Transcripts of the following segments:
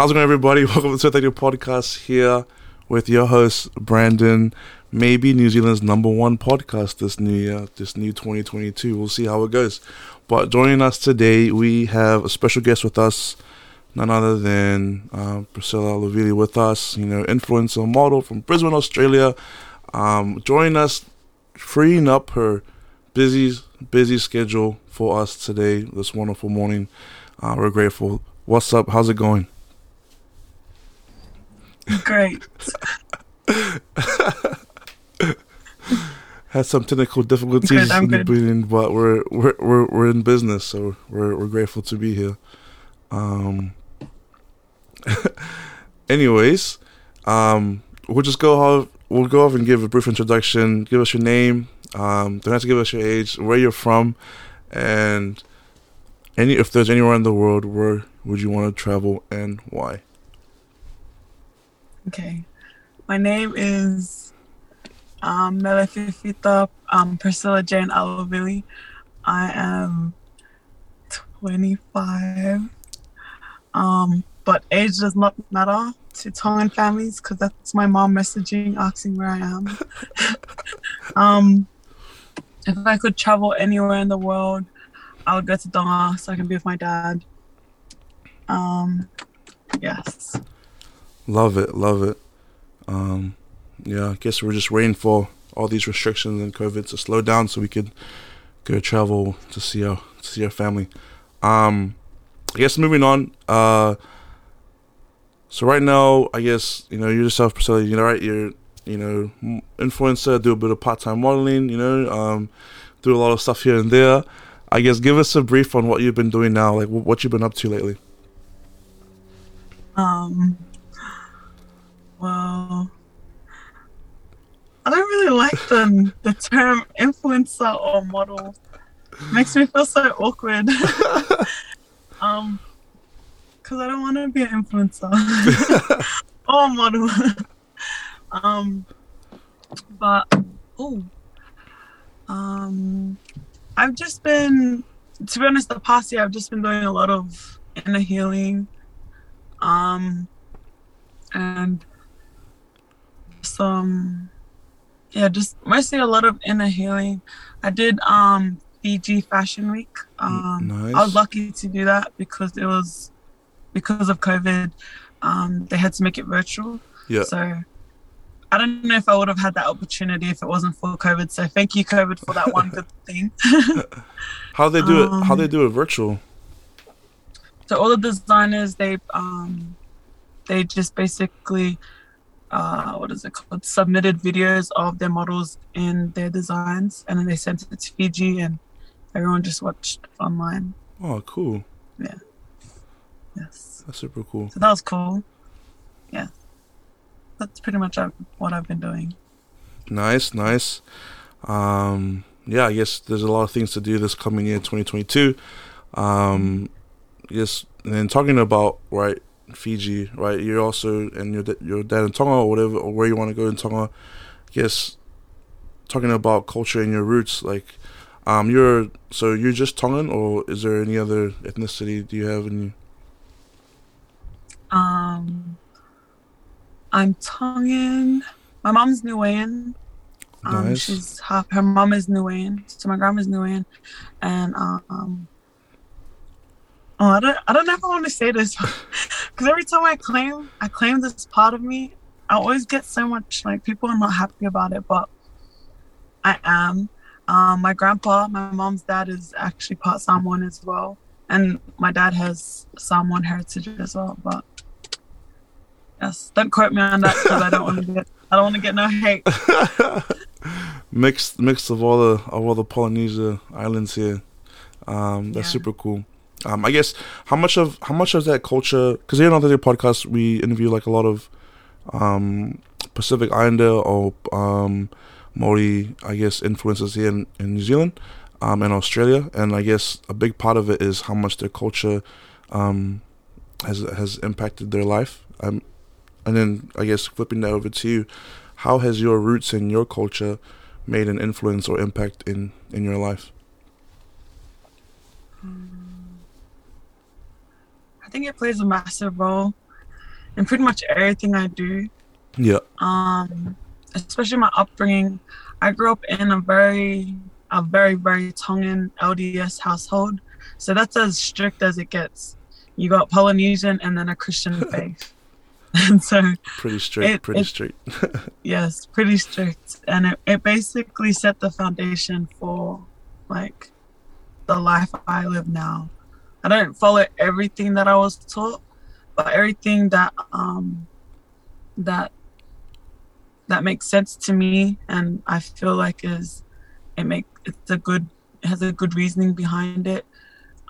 How's it going, everybody? Welcome to the podcast here with your host Brandon. Maybe New Zealand's number one podcast this new year, this new 2022. We'll see how it goes. But joining us today, we have a special guest with us, none other than uh, Priscilla Lovili with us. You know, influencer model from Brisbane, Australia. Um, joining us, freeing up her busy busy schedule for us today. This wonderful morning. Uh, we're grateful. What's up? How's it going? Great. Had some technical difficulties Good, in the beginning, but we're we're we're we're in business, so we're we're grateful to be here. Um. anyways, um, we'll just go off. We'll go off and give a brief introduction. Give us your name. Um, don't have to give us your age, where you're from, and any if there's anywhere in the world where would you want to travel and why. Okay. My name is um, Melefifita um, Priscilla Jane Alovili. I am 25. Um, but age does not matter to Tongan families because that's my mom messaging asking where I am. um, if I could travel anywhere in the world, I would go to Tonga so I can be with my dad. Um, yes. Love it, love it. Um, yeah, I guess we're just waiting for all these restrictions and COVID to slow down so we could go travel to see our to see our family. Um, I guess moving on. Uh, so right now, I guess you know you're yourself, Priscilla. You know, right? You're you know influencer, do a bit of part time modeling. You know, um, do a lot of stuff here and there. I guess give us a brief on what you've been doing now, like wh- what you've been up to lately. Um, well, I don't really like the the term influencer or model. Makes me feel so awkward. um, because I don't want to be an influencer or model. um, but oh, um, I've just been, to be honest, the past year I've just been doing a lot of inner healing um and some yeah just mostly a lot of inner healing i did um fiji fashion week um nice. i was lucky to do that because it was because of covid um they had to make it virtual Yeah. so i don't know if i would have had that opportunity if it wasn't for covid so thank you covid for that one good thing How they do it? How Um, they do it virtual? So all the designers they um they just basically uh what is it called submitted videos of their models in their designs and then they sent it to Fiji and everyone just watched online. Oh, cool. Yeah. Yes. That's super cool. So that was cool. Yeah. That's pretty much uh, what I've been doing. Nice, nice. Um, yeah, I guess there's a lot of things to do this coming year, 2022. Um, yes, and then talking about right Fiji, right? You're also and your da- your dad in Tonga or whatever, or where you want to go in Tonga. I guess talking about culture and your roots, like um, you're so you're just Tongan, or is there any other ethnicity do you have in you? Um I'm Tongan. My mom's Niuean. Um, Nice. She's half. Her mom is Niuean, so my grandma's Niuean, and um. Oh, I don't. I don't know if I want to say this, because every time I claim, I claim this part of me, I always get so much like people are not happy about it, but I am. Um, my grandpa, my mom's dad is actually part Samoan as well, and my dad has Samoan heritage as well. But yes, don't quote me on that because I don't want to get. I don't want to get no hate. mixed mixed of all the of all the Polynesia islands here. Um, that's Yeah. super cool. Um, I guess how much of how much of that culture? Because here on the podcast, we interview like a lot of um, Pacific Islander or um, Maori, I guess, influences here in, in New Zealand um, and Australia, and I guess a big part of it is how much their culture um, has has impacted their life. Um, and then I guess flipping that over to you, how has your roots and your culture made an influence or impact in in your life? I think it plays a massive role. in pretty much everything I do. Yeah. Um, especially my upbringing. I grew up in a very, a very, very Tongan LDS household. So that's as strict as it gets. You got Polynesian and then a Christian faith. and so Pretty strict. It- pretty it- strict. yes, pretty strict. And it, it basically set the foundation for like the life I live now. I don't follow everything that I was taught, but everything that um that that makes sense to me and I feel like is it make it's a good it has a good reasoning behind it.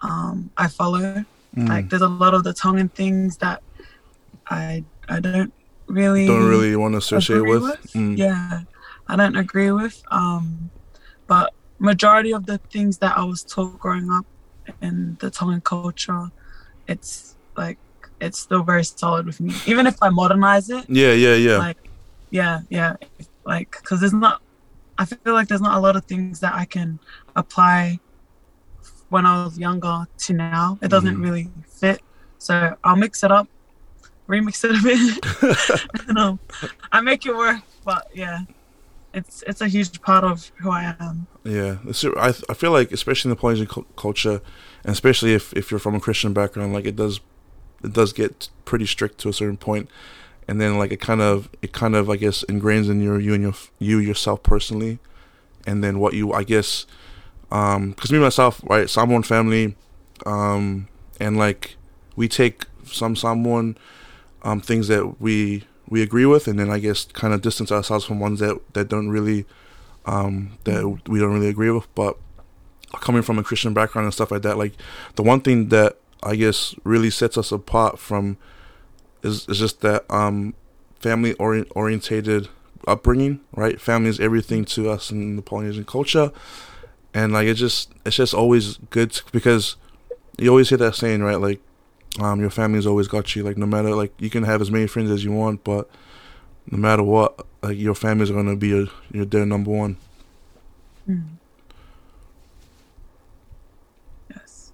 Um I follow. Mm. Like there's a lot of the Tongan things that I I don't really Don't really want to associate agree with. Mm. yeah i don't agree with um but majority of the things that i was taught growing up in the tongan culture it's like it's still very solid with me. Even if i modernize it Yeah, yeah, yeah. like yeah yeah like because there's not i feel like there's not a lot of things that i can apply when i was younger to now. It doesn't Mhm. really fit. So i'll mix it up remix it a bit. And um, i make it work but yeah it's it's a huge part of who i am. Yeah, I I feel like especially in the Polynesian culture, and especially if, if you're from a Christian background, like it does, it does get pretty strict to a certain point, and then like it kind of it kind of I guess ingrains in your you and your you yourself personally, and then what you I guess, um, because me myself right Samoan family, um, and like we take some Samoan, um, things that we we agree with, and then I guess kind of distance ourselves from ones that that don't really um, that we don't really agree with. But coming from a Christian background and stuff like that, like the one thing that I guess really sets us apart from is is just that um, family orient orientated upbringing. Right, family is everything to us in the Polynesian culture, and like it's just it's just always good to, because you always hear that saying, right? Like um, your family's always got you. Like no matter like you can have as many friends as you want, but no matter what, like your family's gonna be your your their number one. yes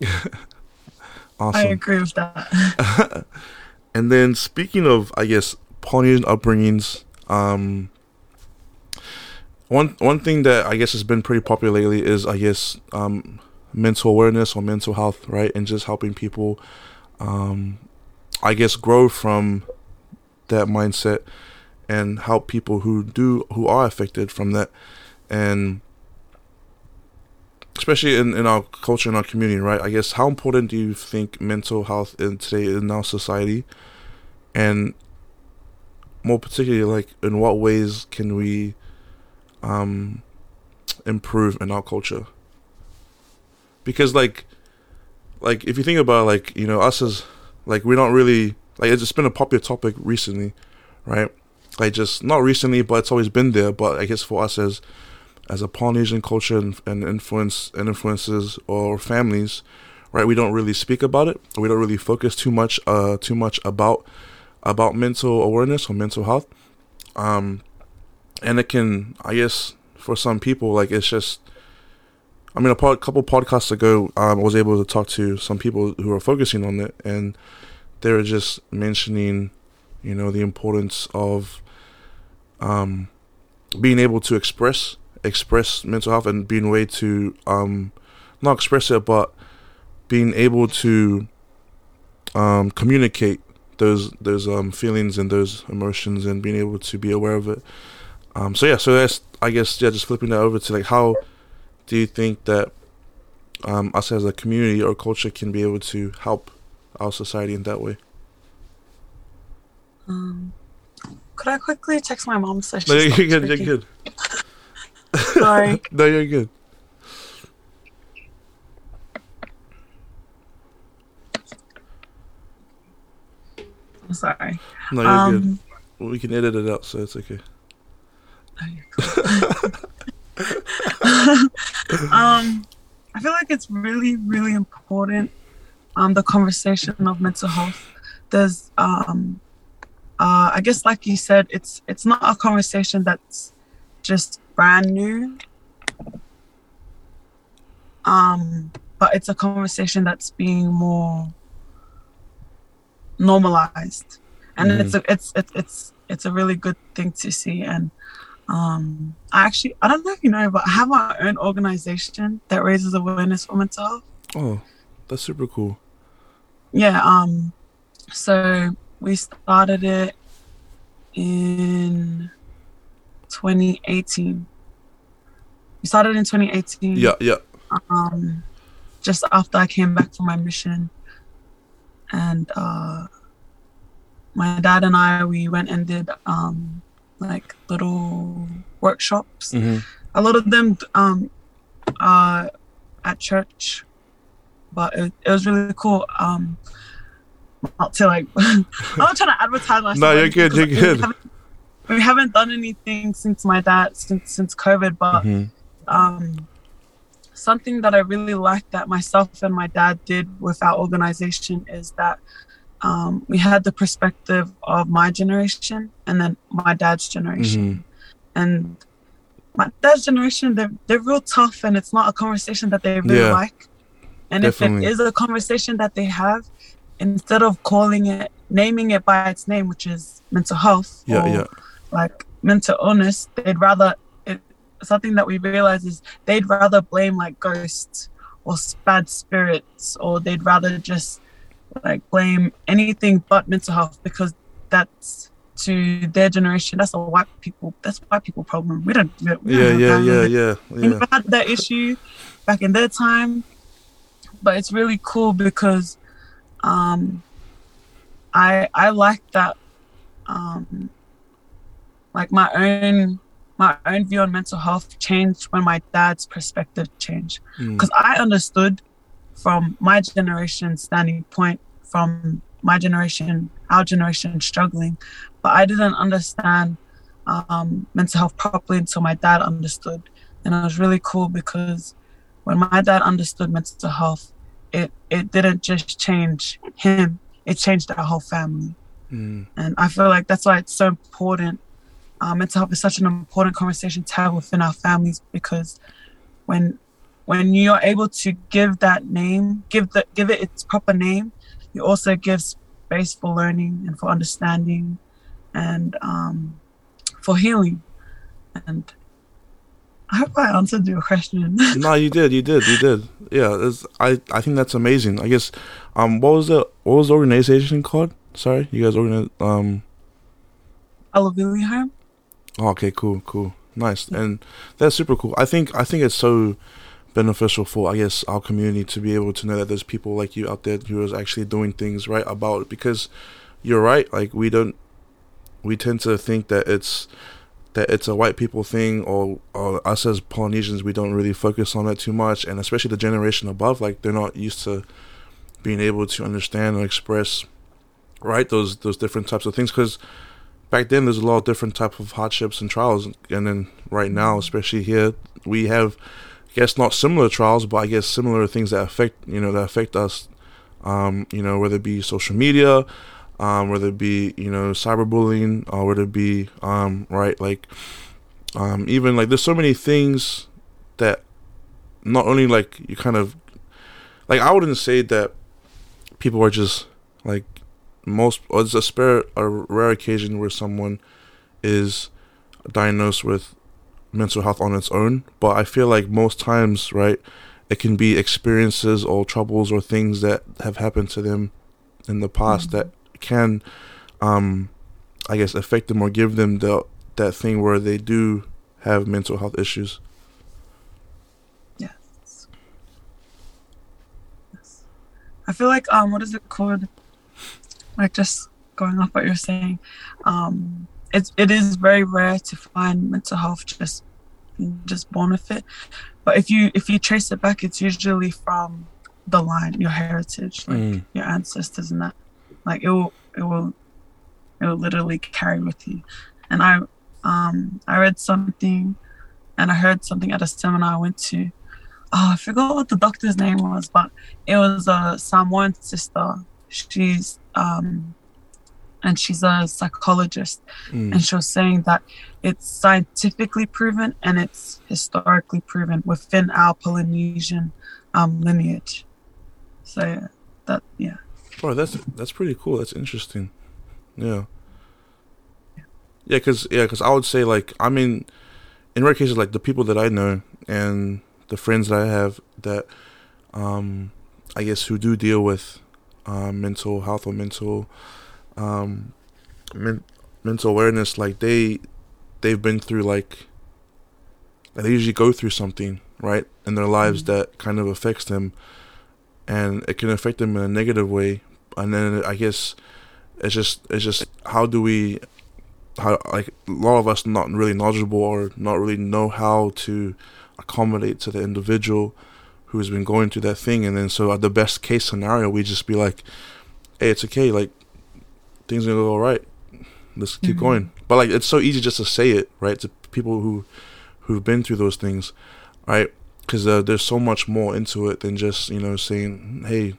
Awesome. i agree with that and then speaking of, I guess Polynesian upbringings, um, one one thing that I guess has been pretty popular lately is I guess um, mental awareness or mental health, right, and just helping people, um, I guess, grow from that mindset and help people who do who are affected from that, and especially in, in our culture in our community, right? I guess how important do you think mental health in today in our society, and more particularly, like in what ways can we um, improve in our culture? Because like, like if you think about like you know us as like we're not really like it's just been a popular topic recently, right? Like just not recently, but it's always been there. But I guess for us as as a Polynesian culture and, and influence and influences or families, right? We don't really speak about it. We don't really focus too much, uh, too much about about mental awareness or mental health. Um, and it can, I guess, for some people, like it's just. I mean, a pod, couple podcasts ago, um, I was able to talk to some people who are focusing on it, and they were just mentioning, you know, the importance of um, being able to express express mental health and being way to um not express it but being able to um communicate those those um feelings and those emotions and being able to be aware of it. Um so yeah so that's i guess yeah just flipping that over to like how do you think that um us as a community or culture can be able to help our society in that way? Um could i quickly text my mom so no you're good you're good. Sorry. No you're good. I'm sorry. No you're good. Um we can edit it out so it's okay. You're cool. um, I feel like it's really, really important. Um, the conversation of mental health. There's, um, uh, I guess, like you said, it's it's not a conversation that's just brand new. Um, but it's a conversation that's being more normalized, and Mhm. it's a, it's it's it's it's a really good thing to see. And um, I actually I don't know if you know, but I have my own organization that raises awareness for mental health. Oh, that's super cool. Yeah. Um. So we started it in 2018. We started in 2018. Yeah, yeah. um, just after I came back from my mission. And uh, my dad and I, we went and did um, like little workshops. hmm A lot of them um, uh, at church, but it, it was really cool. Um, not to like, I'm not trying to advertise myself. No, you're good, you're we good. haven't- We haven't done anything since my dad since since COVID, but hmm um, something that I really like that myself and my dad did with our organization is that um, we had the perspective of my generation and then my dad's generation. And my dad's generation, they're, they're real tough and it's not a conversation that they really Yeah. like. And Definitely. if it is a conversation that they have, instead of calling it, naming it by its name, which is mental health Yeah, or yeah. like mental illness, they'd rather it something that we realize is they'd rather blame like ghosts or bad spirits or they'd rather just like blame anything but mental health because that's to their generation that's a white people that's white people problem we don't, we don't Yeah, yeah, yeah, yeah, We yeah. never had that issue back in their time but it's really cool because um i i like that um like my own my own view on mental health changed when my dad's perspective changed Mm. because i understood from my generation standing point from my generation our generation struggling but i didn't understand um, mental health properly until my dad understood and it was really cool because when my dad understood mental health it it didn't just change him it changed our whole family Mm. and I feel like that's why it's so important. Um, mental health is such an important conversation to have within our families because when when you're able to give that name, give the give it its proper name, you also give space for learning and for understanding, and um, for healing. And I hope I answered your question. no, you did, you did, you did. Yeah, it's, I I think that's amazing. I guess, um, what was the what was the organization called? Sorry, you guys organize. Um, Alavili home. oh, okay, cool, cool, nice, and that's super cool. I think I think it's so beneficial for I guess our community to be able to know that there's people like you out there who is actually doing things right about it. Because you're right. Like we don't, we tend to think that it's that it's a white people thing or, or us as Polynesians we don't really focus on it too much. And especially the generation above like they're not used to being able to understand and express right those those different types of things. Because back then there's a lot of different type of hardships and trials. And then right now especially here we have I guess not similar trials but I guess similar things that affect you know that affect us um, you know whether it be social media um, whether it be you know cyberbullying or whether it be um, right like um, even like there's so many things that not only like you kind of like I wouldn't say that people are just like most or it's a spare a rare occasion where someone is diagnosed with mental health on its own but I feel like most times right it can be experiences or troubles or things that have happened to them in the past that can um i guess affect them or give them the that thing where they do have mental health issues Yes. Yes. I feel like um what is it called? Like just going off what you're saying, um it's it is very rare to find mental health just just born with it. But if you if you trace it back it's usually from the line, your heritage, like Mm. your ancestors and that. Like it will it will it will literally carry with you. And I um I read something and I heard something at a seminar I went to oh, I forgot what the doctor's name was, but it was a Samoan sister. She's um, and she's a psychologist, Mm. and she was saying that it's scientifically proven and it's historically proven within our Polynesian um, lineage. So yeah, that yeah, Oh, that's that's pretty cool. That's interesting. Yeah. Yeah, cause yeah, cause I would say like I mean, in rare cases like the people that I know and the friends that I have that, um, I guess who do deal with, uh, mental health or mental, um, men- mental awareness, like they, they've been through like. They usually go through something right in their lives Mm-hmm. that kind of affects them, and it can affect them in a negative way. And then I guess it's just it's just how do we how like a lot of us not really knowledgeable or not really know how to accommodate to the individual who's been going through that thing and then so at the best case scenario we just be like hey it's okay like things are gonna go all right let's keep Mhm. going but like it's so easy just to say it right to people who who've been through those things right because uh, there's so much more into it than just you know saying hey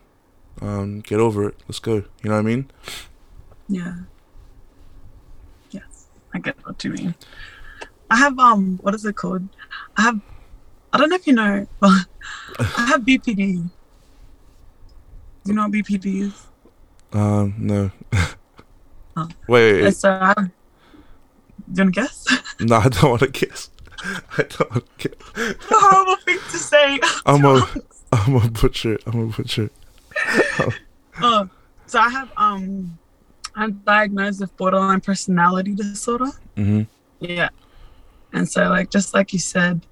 um, get over it let's go you know what i mean Yeah. Yes, I get what you mean. I have um, what is it called? I have, I don't know if you know, but I have BPD. Do you know what BPD is? um no Wait, wait, so have, do you want to guess? No, I don't want to guess. I don't want to guess. a horrible thing to say. I'm a, I'm a butcher. I'm a butcher. Oh, so I have um, I'm diagnosed with borderline personality disorder. Mm-hmm. Yeah. And so like just like you said,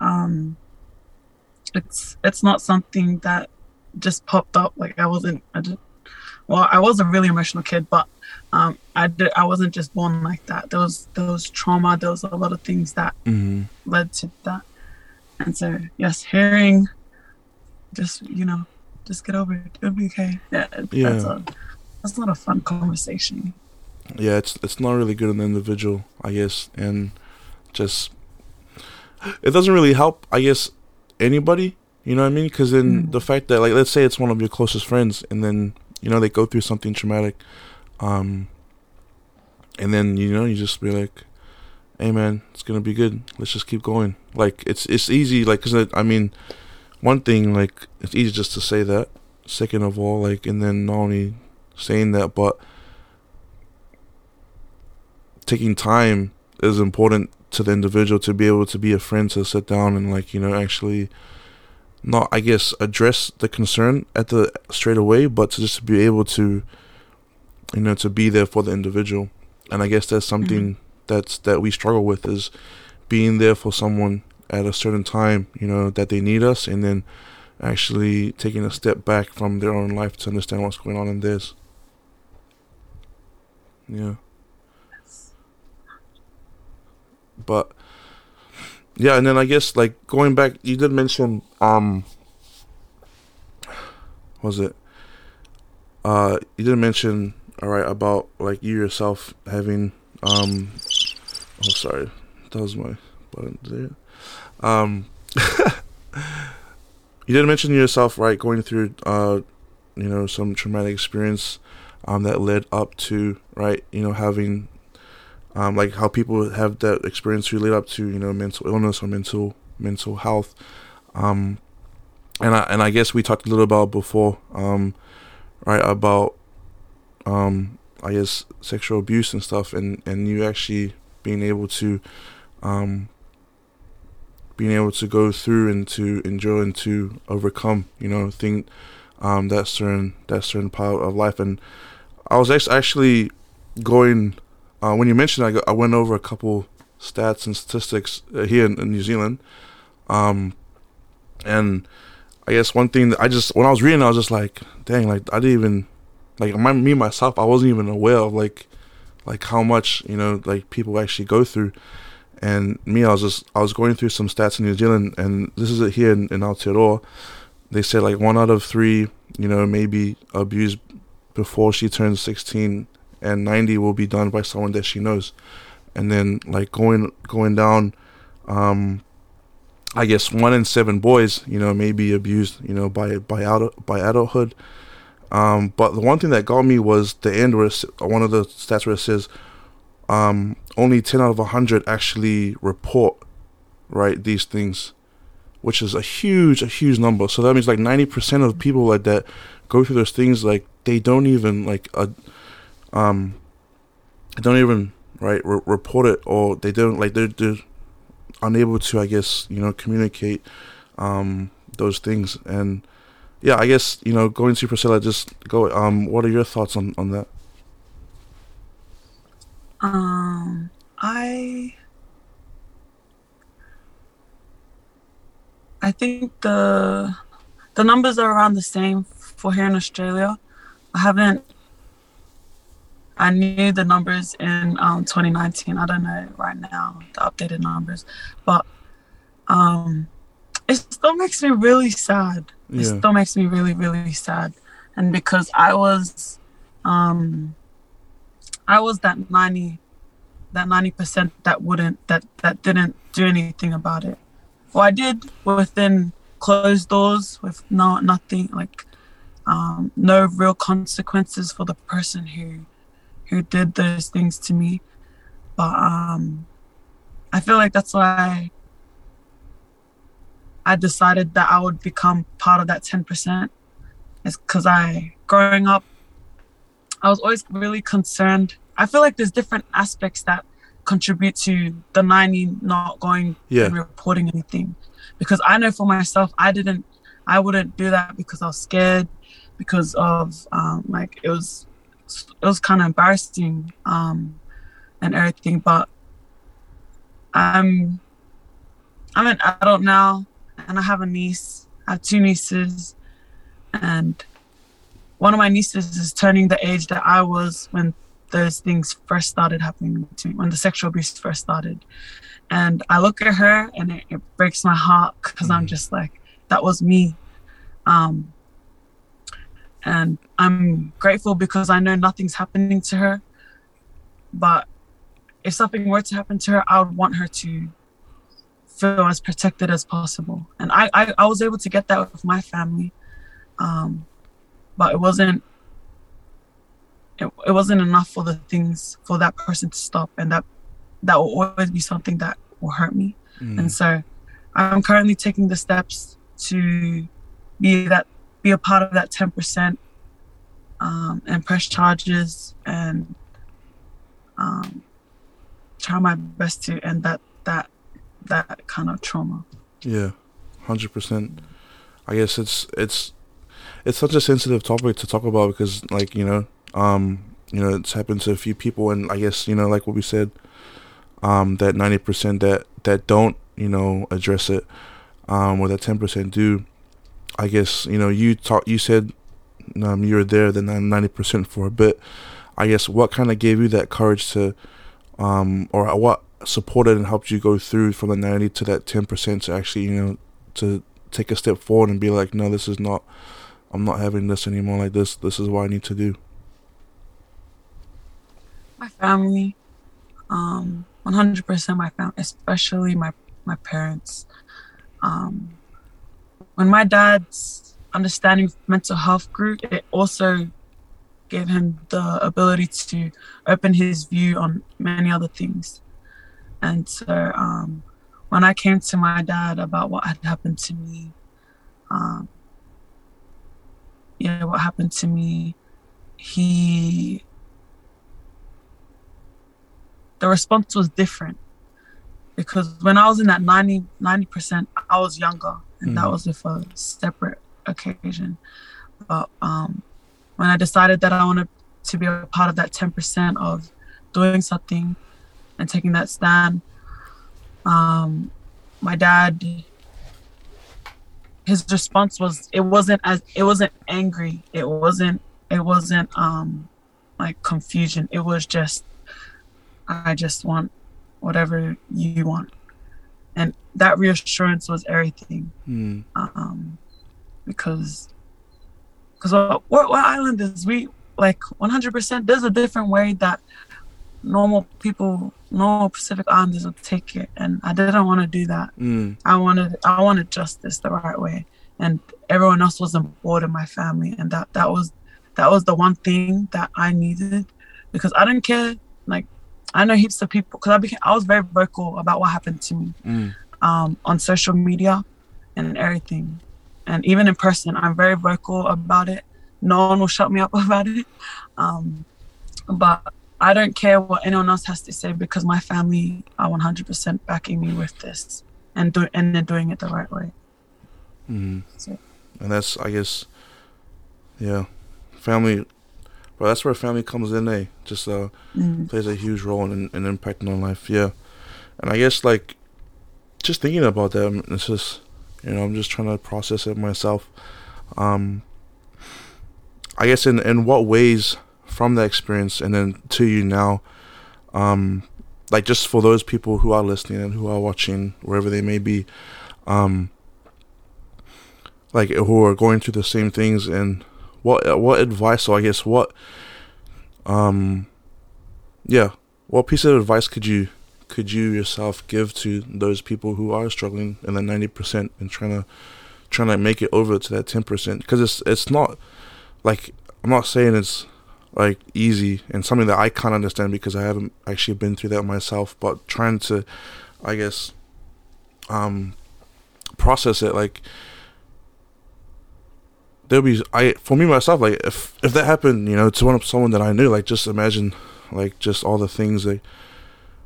um it's it's not something that just popped up. Like I wasn't I just well, I was a really emotional kid, but um I did I wasn't just born like that. There was there was trauma, there was a lot of things that hmm led to that. And so yes, hearing just you know, just get over it. It'll be okay. Yeah. Yeah. That's, a, that's not a fun conversation. Yeah, it's it's not really good on the individual, I guess, and just it doesn't really help, I guess, anybody. You know what I mean? Because then Mm. the fact that, like, let's say it's one of your closest friends, and then you know they go through something traumatic, um, and then you know you just be like, "Hey, man, it's gonna be good. Let's just keep going." Like, it's it's easy, like, because I mean, one thing, like, it's easy just to say that. Second of all, like, and then not only saying that, but taking time is important to the individual to be able to be a friend to sit down and like you know actually not i guess address the concern at the straight away but to just be able to you know to be there for the individual. And i guess that's something mm-hmm. that's that we struggle with is being there for someone at a certain time you know that they need us and then actually taking a step back from their own life to understand what's going on in theirs. Yeah. But yeah and then i guess like going back you did mention um was it? Uh you did mention all right about like you yourself having um oh sorry that was my button there um you did mention yourself right going through uh you know some traumatic experience um that led up to right you know having um, like how people have that experience relate up to you know mental illness or mental mental health. Um, and I and I guess we talked a little about before um, right about um, I guess sexual abuse and stuff and and you actually being able to um, being able to go through and to enjoy and to overcome you know thing um, that certain that certain part of life. And I was actually going uh, when you mentioned, I, go, I went over a couple stats and statistics uh, here in, in New Zealand, um, and I guess one thing that I just when I was reading, I was just like, dang, like I didn't even like my, me myself, I wasn't even aware of like like how much you know like people actually go through, and me, I was just I was going through some stats in New Zealand, and this is it here in, in Aotearoa. They said like one out of three, you know, maybe abused before she turns sixteen and 90 will be done by someone that she knows and then like going going down um i guess one in seven boys you know may be abused you know by by adult by adulthood um but the one thing that got me was the end where one of the stats where it says um only 10 out of 100 actually report right these things which is a huge, a huge number. So that means like ninety percent of people like that go through those things like they don't even like uh, um, don't even right re- report it or they don't like they're, they're unable to I guess you know communicate um those things and yeah I guess you know going to Priscilla just go um what are your thoughts on on that Um, I I think the the numbers are around the same for here in Australia. I haven't. I knew the numbers in um, 2019. I don't know right now the updated numbers, but um, it still makes me really sad. It still makes me really really sad, and because I was, um, I was that 90 that 90% that wouldn't that that didn't do anything about it well i did within closed doors with no nothing like um no real consequences for the person who who did those things to me. But um i feel like that's why i decided that i would become part of that 10% is because i growing up i was always really concerned. I feel like there's different aspects that contribute to the 90 not going yeah. and reporting anything. Because I know for myself, I didn't, I wouldn't do that because I was scared, because of um, like it was, it was kind of embarrassing um, and everything. But I'm, I'm an adult now, and I have a niece. I have two nieces, and one of my nieces is turning the age that I was when those things first started happening to me when the sexual abuse first started and i look at her and it, it breaks my heart because i'm Mhm. just like that was me um and i'm grateful because i know nothing's happening to her. But if something were to happen to her i would want her to feel as protected as possible. And i i, I was able to get that with my family. Um but it wasn't it, it wasn't enough for the things for that person to stop. And that that will always be something that will hurt me. Mm. and so i'm currently taking the steps to be that be a part of that 10% um, and press charges and um, try my best to end that that that kind of trauma Yeah, hundred percent. I guess it's it's it's such a sensitive topic to talk about because, like you know, um, you know, it's happened to a few people, and I guess you know, like what we said, um, that ninety percent that that don't you know address it, um, or that ten percent do. I guess you know you talk. You said um, you were there the ninety percent for but. I guess what kind of gave you that courage to, um, or what supported and helped you go through from the 90 to that 10% to actually you know to take a step forward and be like no this is not i'm not having this anymore like this this is what i need to do my family um 100% my family especially my my parents um when my dad's understanding of mental health grew it also gave him the ability to open his view on many other things. And so um when i came to my dad about what had happened to me um yeah what happened to me he the response was different. Because when I was in that 90 percent, I was younger, and that Mhm. was with a separate occasion. But um, when I decided that I wanted to be a part of that ten percent of doing something and taking that stand, um, my dad, his response was it wasn't as it wasn't angry, it wasn't it wasn't um like confusion. It was just I just want whatever you want. And that reassurance was everything. mm. Um, because because what, what, what island is we like 100% there's a different way that normal people normal pacific islanders would take it and i didn't want to do that Mm. i wanted i wanted justice the right way and everyone else was on board in my family and that that was that was the one thing that i needed because i didn't care like i know heaps of people because i became i was very vocal about what happened to me Mm. um, on social media and everything. And even in person, I'm very vocal about it. No one will shut me up about it. Um, but I don't care what anyone else has to say because my family are 100% backing me with this and do and they're doing it the right way. Mm. So. And that's, I guess, yeah, family. But that's where family comes in. Eh, just uh, mm. plays a huge role in, in impacting on life. Yeah, and I guess like just thinking about that, it's just you know I'm just trying to process it myself. Um, I guess in in what ways from that experience and then to you now, um, like just for those people who are listening and who are watching wherever they may be, um, like who are going through the same things and what what advice or I guess what um yeah what piece of advice could you could you yourself give to those people who are struggling in the 90% and trying to trying to make it over to that 10% because it's it's not like I'm not saying it's like easy and something that I can't understand because I haven't actually been through that myself but trying to I guess um process it like there'll be I for me myself like if if that happened you know to one of someone that I knew like just imagine like just all the things that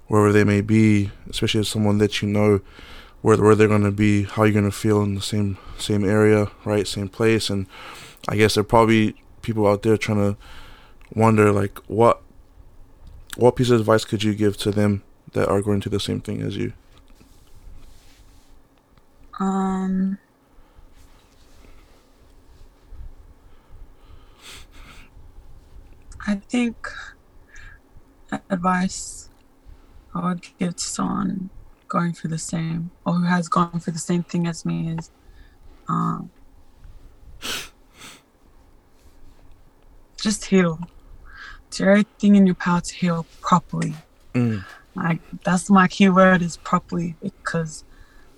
wherever they may be especially as someone that you know where where they're gonna be how you're gonna feel in the same same area right same place. And I guess there are probably people out there trying to wonder like what what piece of advice could you give to them that are going through the same thing as you? Um I think advice I would give to someone going through the same or who has gone through the same thing as me is um, just heal. Do everything in your power to heal properly. Mm. Like that's my key word is properly because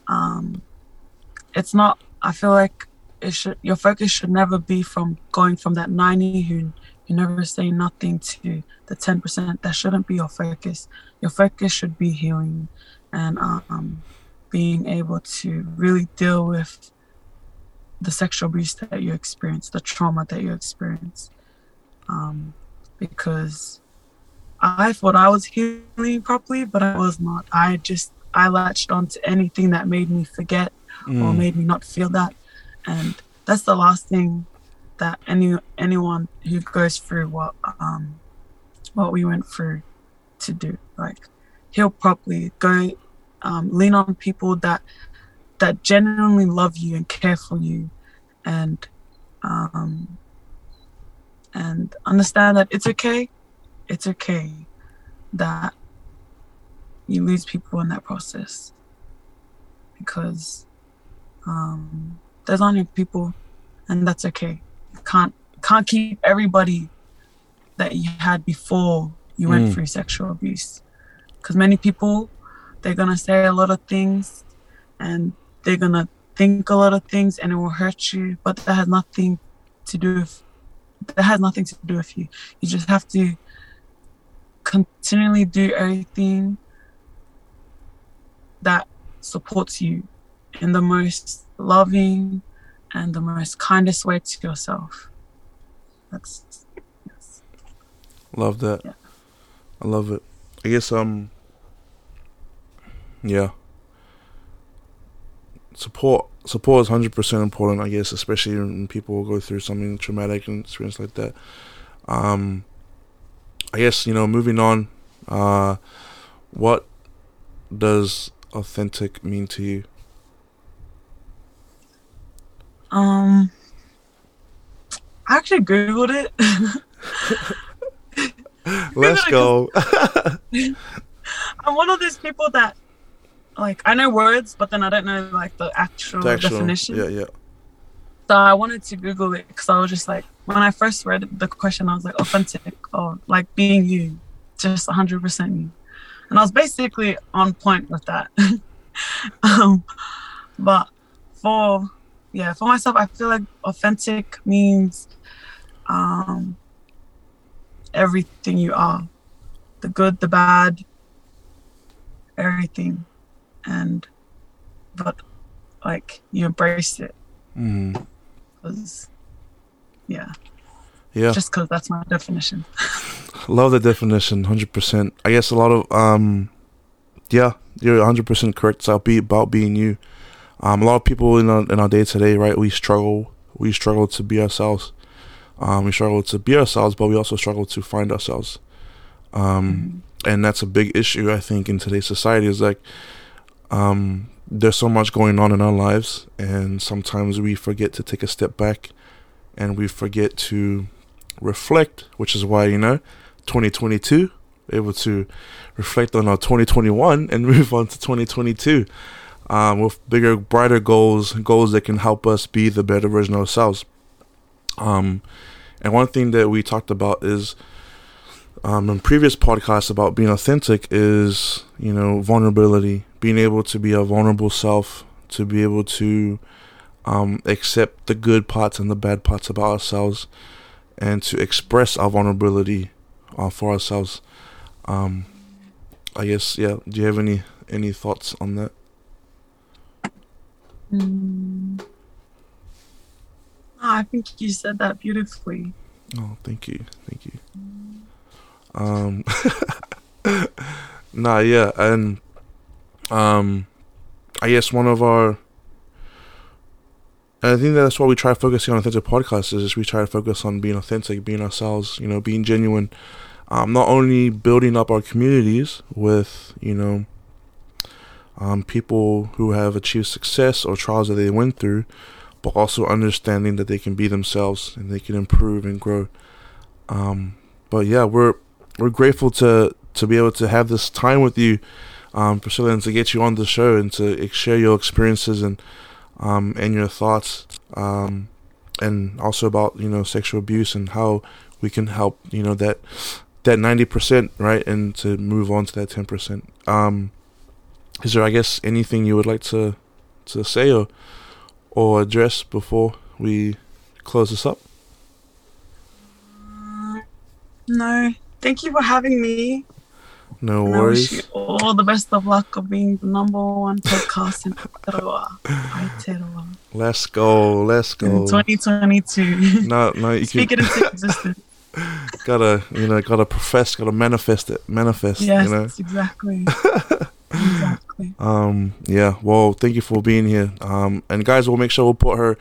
um, it's not. I feel like it should. Your focus should never be from going from that ninety who you never say nothing to the 10%. That shouldn't be your focus. Your focus should be healing and um, being able to really deal with the sexual abuse that you experience, the trauma that you experience. Um, because I thought I was healing properly, but I was not. I just I latched onto anything that made me forget mm. or made me not feel that, and that's the last thing that any anyone who goes through what um what we went through to do like heal properly go um, lean on people that that genuinely love you and care for you and um and understand that it's okay it's okay that you lose people in that process because um there's only people and that's okay can't can't keep everybody that you had before you went mm. through sexual abuse because many people they're gonna say a lot of things and they're gonna think a lot of things and it will hurt you but that has nothing to do with that has nothing to do with you you just have to continually do everything that supports you in the most loving and the most kindest way to yourself. That's yes. Love that. Yeah. I love it. I guess um yeah. Support support is hundred percent important, I guess, especially when people go through something traumatic and experience like that. Um I guess, you know, moving on, uh what does authentic mean to you? Um, I actually googled it. Let's go. I'm one of those people that, like, I know words, but then I don't know like the actual, the actual definition. Yeah, yeah. So I wanted to Google it because I was just like, when I first read the question, I was like, authentic or like being you, just 100% you. And I was basically on point with that. um, but for yeah, for myself, I feel like authentic means um, everything you are the good, the bad, everything. And, but like you embrace it. Mm. Yeah, Yeah. just because that's my definition. Love the definition, hundred percent. I guess a lot of um, yeah, you're hundred percent correct. It's about be about being you. Um, a lot of people in our in our day to day, right? We struggle. We struggle to be ourselves. Um, we struggle to be ourselves, but we also struggle to find ourselves. Um, and that's a big issue, I think, in today's society. Is like, um, there's so much going on in our lives, and sometimes we forget to take a step back, and we forget to reflect. Which is why you know 2022, able to reflect on our 2021 and move on to 2022 um, with bigger, brighter goals, goals that can help us be the better version of ourselves. Um, and one thing that we talked about is um, in previous podcasts about being authentic is, you know, vulnerability, being able to be a vulnerable self, to be able to um, accept the good parts and the bad parts about ourselves, and to express our vulnerability uh, for ourselves. Um, I guess, yeah. Do you have any any thoughts on that? Mm. Ah, I think you said that beautifully. Oh, thank you, thank you. Um, nah, yeah, and um, I guess one of our, and I think that's why we try focusing on authentic podcasts is we try to focus on being authentic, being ourselves, you know, being genuine. Um, not only building up our communities with you know, um, people who have achieved success or trials that they went through, but also understanding that they can be themselves and they can improve and grow. Um, but yeah, we're we're grateful to to be able to have this time with you, um, Priscilla, and to get you on the show and to share your experiences and um, and your thoughts, um, and also about you know sexual abuse and how we can help you know that that ninety percent right, and to move on to that ten percent. Um, is there, I guess, anything you would like to to say or or address before we close this up? No, thank you for having me. No And worries. all the best of luck of being the number one podcast in Aotearoa. Aotearoa. Let's go. Let's In go. 2022. No, no, you Speak can, it into existence. gotta, you know, gotta profess, gotta manifest it, manifest, Yes, you know. exactly. exactly. Um, yeah. Well, thank you for being here. Um, and guys, we'll make sure we'll put her,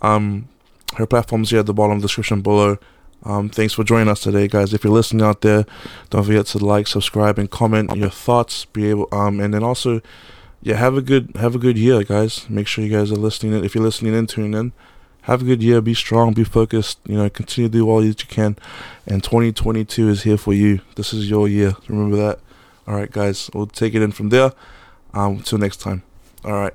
um, her platforms here at the bottom of the description below. Um, thanks for joining us today, guys. If you're listening out there, don't forget to like, subscribe, and comment your thoughts. Be able, um, and then also, yeah, have a good, have a good year, guys. Make sure you guys are listening. In. If you're listening in, tune in. Have a good year. Be strong. Be focused. You know, continue to do all that you can. And 2022 is here for you. This is your year. Remember that. All right, guys. We'll take it in from there. Um, till next time. All right.